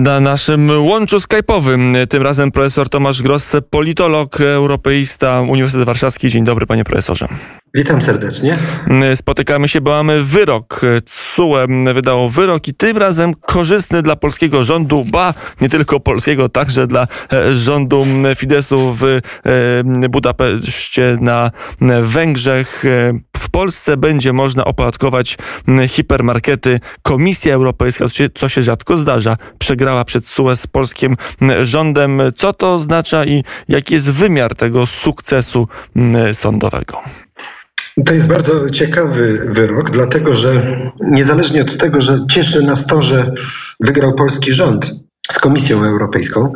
Na naszym łączu skype'owym tym razem profesor Tomasz Gross, politolog, europeista, Uniwersytet Warszawski. Dzień dobry, panie profesorze. Witam serdecznie. Spotykamy się, bo mamy wyrok. CUE wydało wyrok i tym razem korzystny dla polskiego rządu, ba, nie tylko polskiego, także dla e, rządu Fidesu w e, Budapeszcie na Węgrzech. E, w Polsce będzie można opodatkować hipermarkety. Komisja Europejska, co się rzadko zdarza, przegrała przed CUE z polskim rządem. Co to oznacza i jaki jest wymiar tego sukcesu sądowego? To jest bardzo ciekawy wyrok, dlatego że niezależnie od tego, że cieszy nas to, że wygrał polski rząd z Komisją Europejską,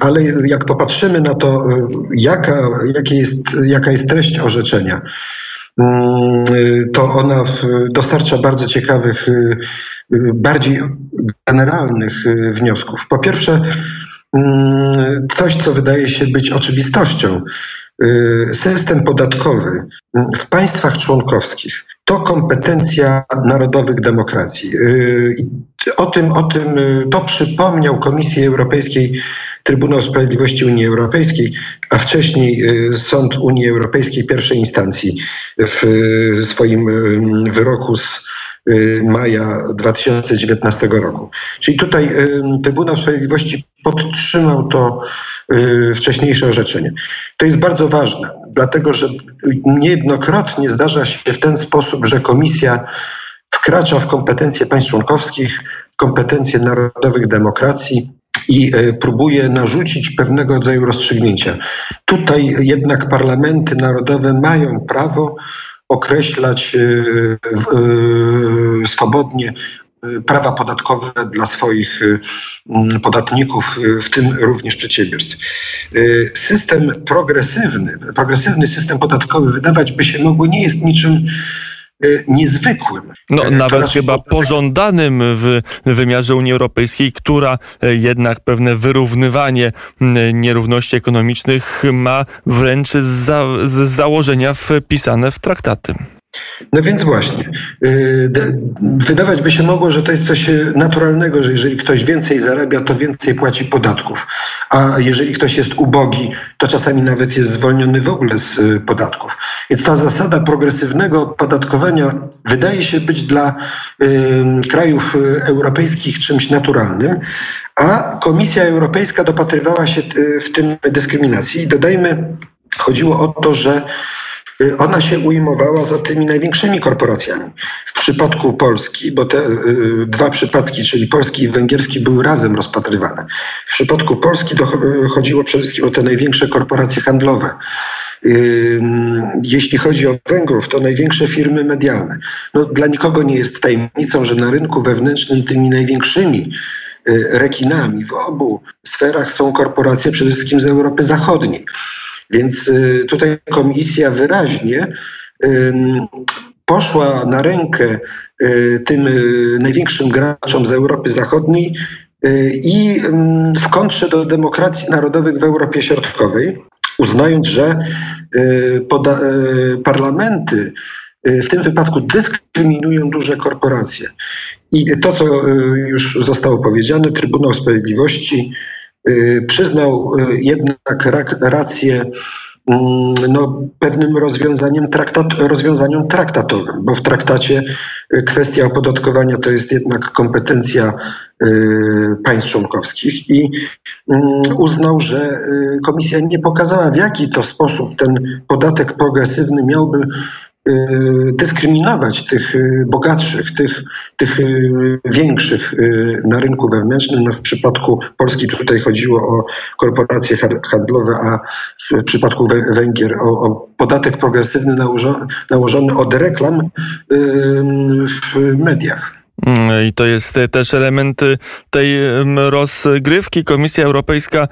ale jak popatrzymy na to, jaka, jakie jest, jaka jest treść orzeczenia, to ona dostarcza bardzo ciekawych, bardziej generalnych wniosków. Po pierwsze, coś, co wydaje się być oczywistością, Y, system podatkowy w państwach członkowskich to kompetencja narodowych demokracji. Y, o tym, o tym y, to przypomniał Komisji Europejskiej Trybunał Sprawiedliwości Unii Europejskiej, a wcześniej Sąd Unii Europejskiej pierwszej instancji w swoim wyroku z maja 2019 roku. Czyli tutaj Trybunał Sprawiedliwości podtrzymał to wcześniejsze orzeczenie. To jest bardzo ważne, dlatego że niejednokrotnie zdarza się w ten sposób, że komisja wkracza w kompetencje państw członkowskich, kompetencje narodowych demokracji i próbuje narzucić pewnego rodzaju rozstrzygnięcia. Tutaj jednak parlamenty narodowe mają prawo określać swobodnie prawa podatkowe dla swoich podatników, w tym również przedsiębiorstw. System progresywny, progresywny system podatkowy wydawać by się mogło nie jest niczym niezwykłym. No, nawet chyba pożądanym w wymiarze Unii Europejskiej, która jednak pewne wyrównywanie nierówności ekonomicznych ma wręcz z, za, z założenia wpisane w traktaty. No więc właśnie, y, wydawać by się mogło, że to jest coś naturalnego, że jeżeli ktoś więcej zarabia, to więcej płaci podatków, a jeżeli ktoś jest ubogi, to czasami nawet jest zwolniony w ogóle z y, podatków. Więc ta zasada progresywnego opodatkowania wydaje się być dla y, krajów europejskich czymś naturalnym, a Komisja Europejska dopatrywała się w tym dyskryminacji. I dodajmy, chodziło o to, że Y, ona się ujmowała za tymi największymi korporacjami. W przypadku Polski, bo te y, dwa przypadki, czyli polski i węgierski, były razem rozpatrywane. W przypadku Polski y, chodziło przede wszystkim o te największe korporacje handlowe. Jeśli chodzi o Węgrów, to największe firmy medialne. No, dla nikogo nie jest tajemnicą, że na rynku wewnętrznym tymi największymi rekinami w obu sferach są korporacje przede wszystkim z Europy Zachodniej. Więc y, tutaj komisja wyraźnie poszła na rękę y, tym y, największym graczom z Europy Zachodniej i w kontrze do demokracji narodowych w Europie Środkowej, uznając, że parlamenty w tym wypadku dyskryminują duże korporacje. I to, co już zostało powiedziane, Trybunał Sprawiedliwości przyznał y, jednak rację mm, no, pewnym rozwiązaniem traktat, rozwiązaniom traktatowym, bo w traktacie y, kwestia opodatkowania to jest jednak kompetencja państw członkowskich i mm, uznał, że komisja nie pokazała w jaki to sposób ten podatek progresywny miałby Y, dyskryminować tych y, bogatszych, tych, tych y, większych na rynku wewnętrznym. No w przypadku Polski tutaj chodziło o korporacje handlowe, a w przypadku Węgier o, o podatek progresywny nałożony, nałożony od reklam w mediach. I to jest też element tej rozgrywki. Komisja Europejska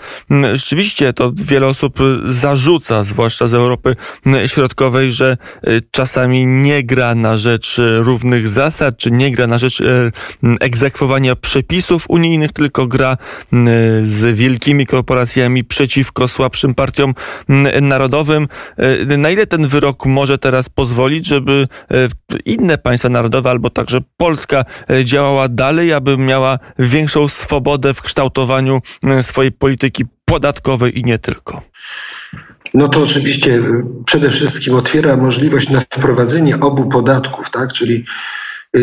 rzeczywiście to wiele osób zarzuca, zwłaszcza z Europy Środkowej, że y, czasami nie gra na rzecz równych zasad, czy nie gra na rzecz y, egzekwowania przepisów unijnych, tylko gra z wielkimi korporacjami przeciwko słabszym partiom narodowym. Y, na ile ten wyrok może teraz pozwolić, żeby inne państwa narodowe, albo także Polska działała dalej, aby miała większą swobodę w kształtowaniu swojej polityki podatkowej i nie tylko? No to oczywiście przede wszystkim otwiera możliwość na wprowadzenie obu podatków, tak? czyli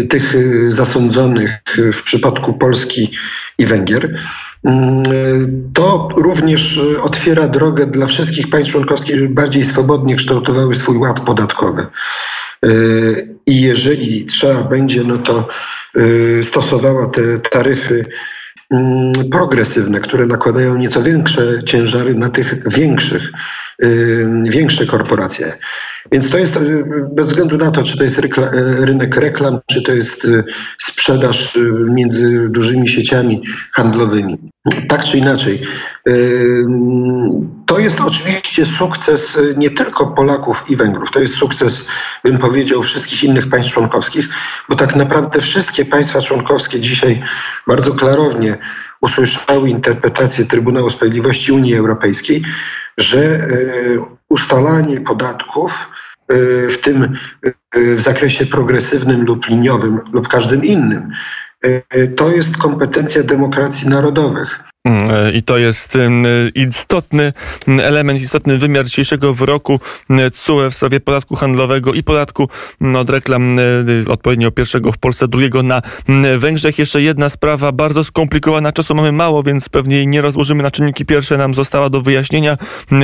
tych zasądzonych w przypadku Polski i Węgier. Mm, to również otwiera drogę dla wszystkich państw członkowskich, żeby bardziej swobodnie kształtowały swój ład podatkowy. Y, I jeżeli trzeba będzie, no to y, stosowała te taryfy mm, progresywne, które nakładają nieco większe ciężary na tych większych, y, większe korporacje. Więc to jest bez względu na to, czy to jest rynek reklam, czy to jest sprzedaż między dużymi sieciami handlowymi. Tak czy inaczej. To jest oczywiście sukces nie tylko Polaków i Węgrów, to jest sukces, bym powiedział, wszystkich innych państw członkowskich, bo tak naprawdę wszystkie państwa członkowskie dzisiaj bardzo klarownie usłyszały interpretację Trybunału Sprawiedliwości Unii Europejskiej, że ustalanie podatków w tym e, w zakresie progresywnym lub liniowym lub każdym innym to jest kompetencja demokracji narodowych. Mm, e, I to jest mm, istotny mm, element, istotny wymiar dzisiejszego wyroku CUE w sprawie podatku handlowego i podatku od reklam odpowiednio pierwszego w Polsce, drugiego na Węgrzech. Jeszcze jedna sprawa bardzo skomplikowana, czasu mamy mało, więc pewnie nie rozłożymy na czynniki pierwsze. Nam została do wyjaśnienia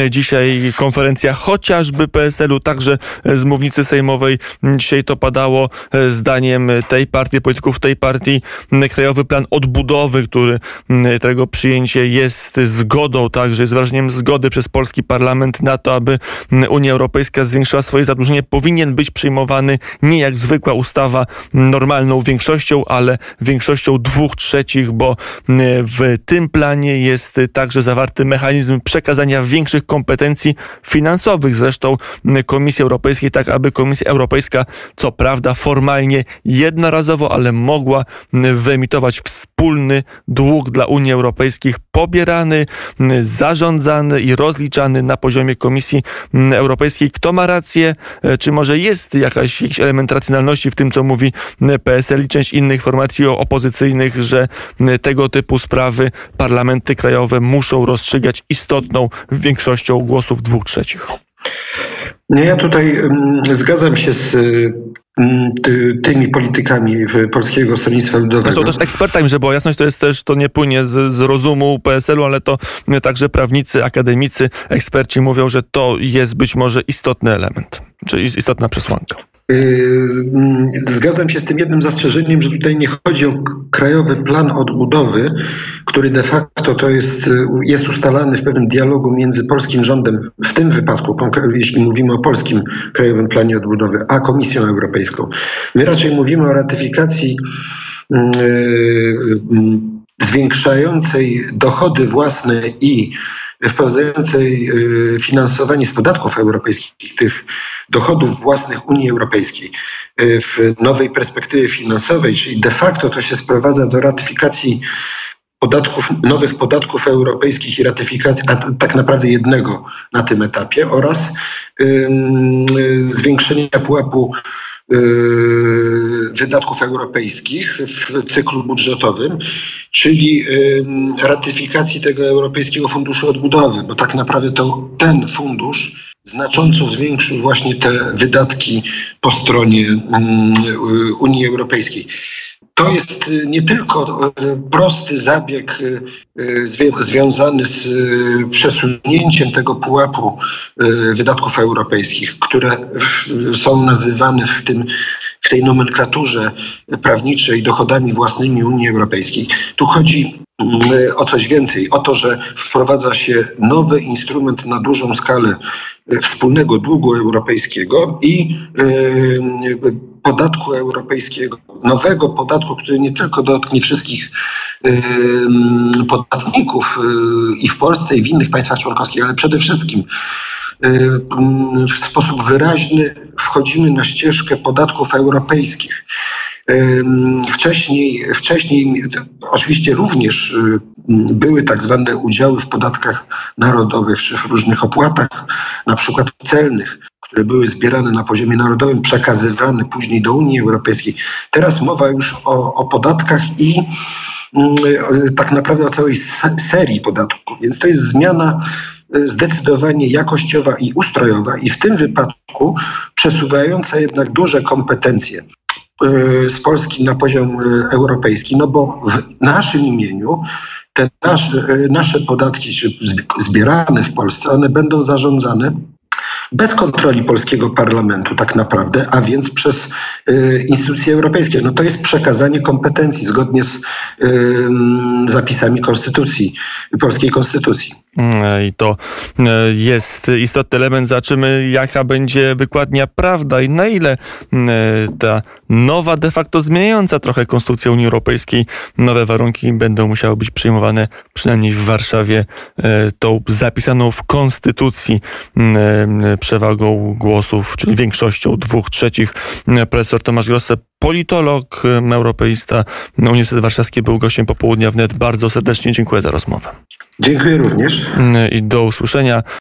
dzisiaj konferencja chociażby PSL-u, także z mównicy sejmowej. Dzisiaj to padało e, zdaniem tej partii, polityków tej partii, Krajowy Plan Odbudowy, który tego przyjęcia przyjęcie jest zgodą, także jest wyrażeniem zgody przez polski parlament na to, aby Unia Europejska zwiększyła swoje zadłużenie, powinien być przyjmowany nie jak zwykła ustawa normalną większością, ale większością dwóch trzecich, bo w tym planie jest także zawarty mechanizm przekazania większych kompetencji finansowych. Zresztą Komisji Europejskiej, tak aby Komisja Europejska, co prawda formalnie jednorazowo, ale mogła wyemitować wspólny dług dla Unii Europejskiej pobierany, zarządzany i rozliczany na poziomie Komisji Europejskiej. Kto ma rację? E, czy może jest jakaś, jakiś element racjonalności w tym, co mówi PSL i część innych formacji opozycyjnych, że tego typu sprawy parlamenty krajowe muszą rozstrzygać istotną większością głosów dwóch trzecich? Nie, ja tutaj zgadzam się z ty, tymi politykami Polskiego Stronnictwa Ludowego. Są też ekspertami, żeby była jasność, to jest też, to nie płynie z, z rozumu PSL-u, ale to także prawnicy, akademicy, eksperci mówią, że to jest być może istotny element, czy istotna przesłanka. Yy, zgadzam się z tym jednym zastrzeżeniem, że tutaj nie chodzi o krajowy plan odbudowy, który de facto to jest, jest ustalany w pewnym dialogu między polskim rządem, w tym wypadku, jeśli mówimy o polskim krajowym planie odbudowy, a Komisją Europejską. My raczej mówimy o ratyfikacji yy, yy, zwiększającej dochody własne i wprowadzającej finansowanie z podatków europejskich tych dochodów własnych Unii Europejskiej y, w nowej perspektywie finansowej, czyli de facto to się sprowadza do ratyfikacji podatków, nowych podatków europejskich i ratyfikacji, a tak naprawdę jednego na tym etapie oraz yy, zwiększenia pułapu wydatków europejskich w cyklu budżetowym, czyli yy, ratyfikacji tego Europejskiego Funduszu Odbudowy, bo tak naprawdę to ten fundusz znacząco zwiększył właśnie te wydatki po stronie mm, Unii Europejskiej. To jest y, nie tylko y, prosty zabieg y, związany z przesunięciem tego pułapu wydatków europejskich, które są nazywane w, tym, w tej nomenklaturze prawniczej dochodami własnymi Unii Europejskiej. Tu chodzi o coś więcej, o to, że wprowadza się nowy instrument na dużą skalę wspólnego długu europejskiego i podatku europejskiego, nowego podatku, który nie tylko dotknie wszystkich podatników y, i w Polsce, i w innych państwach członkowskich, ale przede wszystkim y, w sposób wyraźny wchodzimy na ścieżkę podatków europejskich. Wcześniej, wcześniej oczywiście również były tak zwane udziały w podatkach narodowych czy w różnych opłatach, na przykład celnych, które były zbierane na poziomie narodowym, przekazywane później do Unii Europejskiej. Teraz mowa już o, o podatkach i mm, tak naprawdę o całej serii podatków. Więc to jest zmiana e, zdecydowanie jakościowa i ustrojowa i w tym wypadku przesuwająca jednak duże kompetencje z Polski na poziom e, europejski, no bo w naszym imieniu te nasze, nasze podatki zbierane w Polsce, one będą zarządzane bez kontroli polskiego parlamentu tak naprawdę, a więc przez y, instytucje europejskie. No to jest przekazanie kompetencji zgodnie z zapisami konstytucji, polskiej konstytucji. Mm, I to y, jest istotny element. Zobaczymy, jaka będzie wykładnia prawda i na ile y, ta nowa, de facto zmieniająca trochę konstrukcję Unii Europejskiej, nowe warunki będą musiały być przyjmowane przynajmniej w Warszawie tą zapisaną w konstytucji przewagą głosów, czyli większością dwóch trzecich. Profesor Tomasz Grosse, politolog, europeista Uniwersytet Warszawski był gościem popołudnia wnet. Bardzo serdecznie dziękuję za rozmowę. Dziękuję również. I do usłyszenia.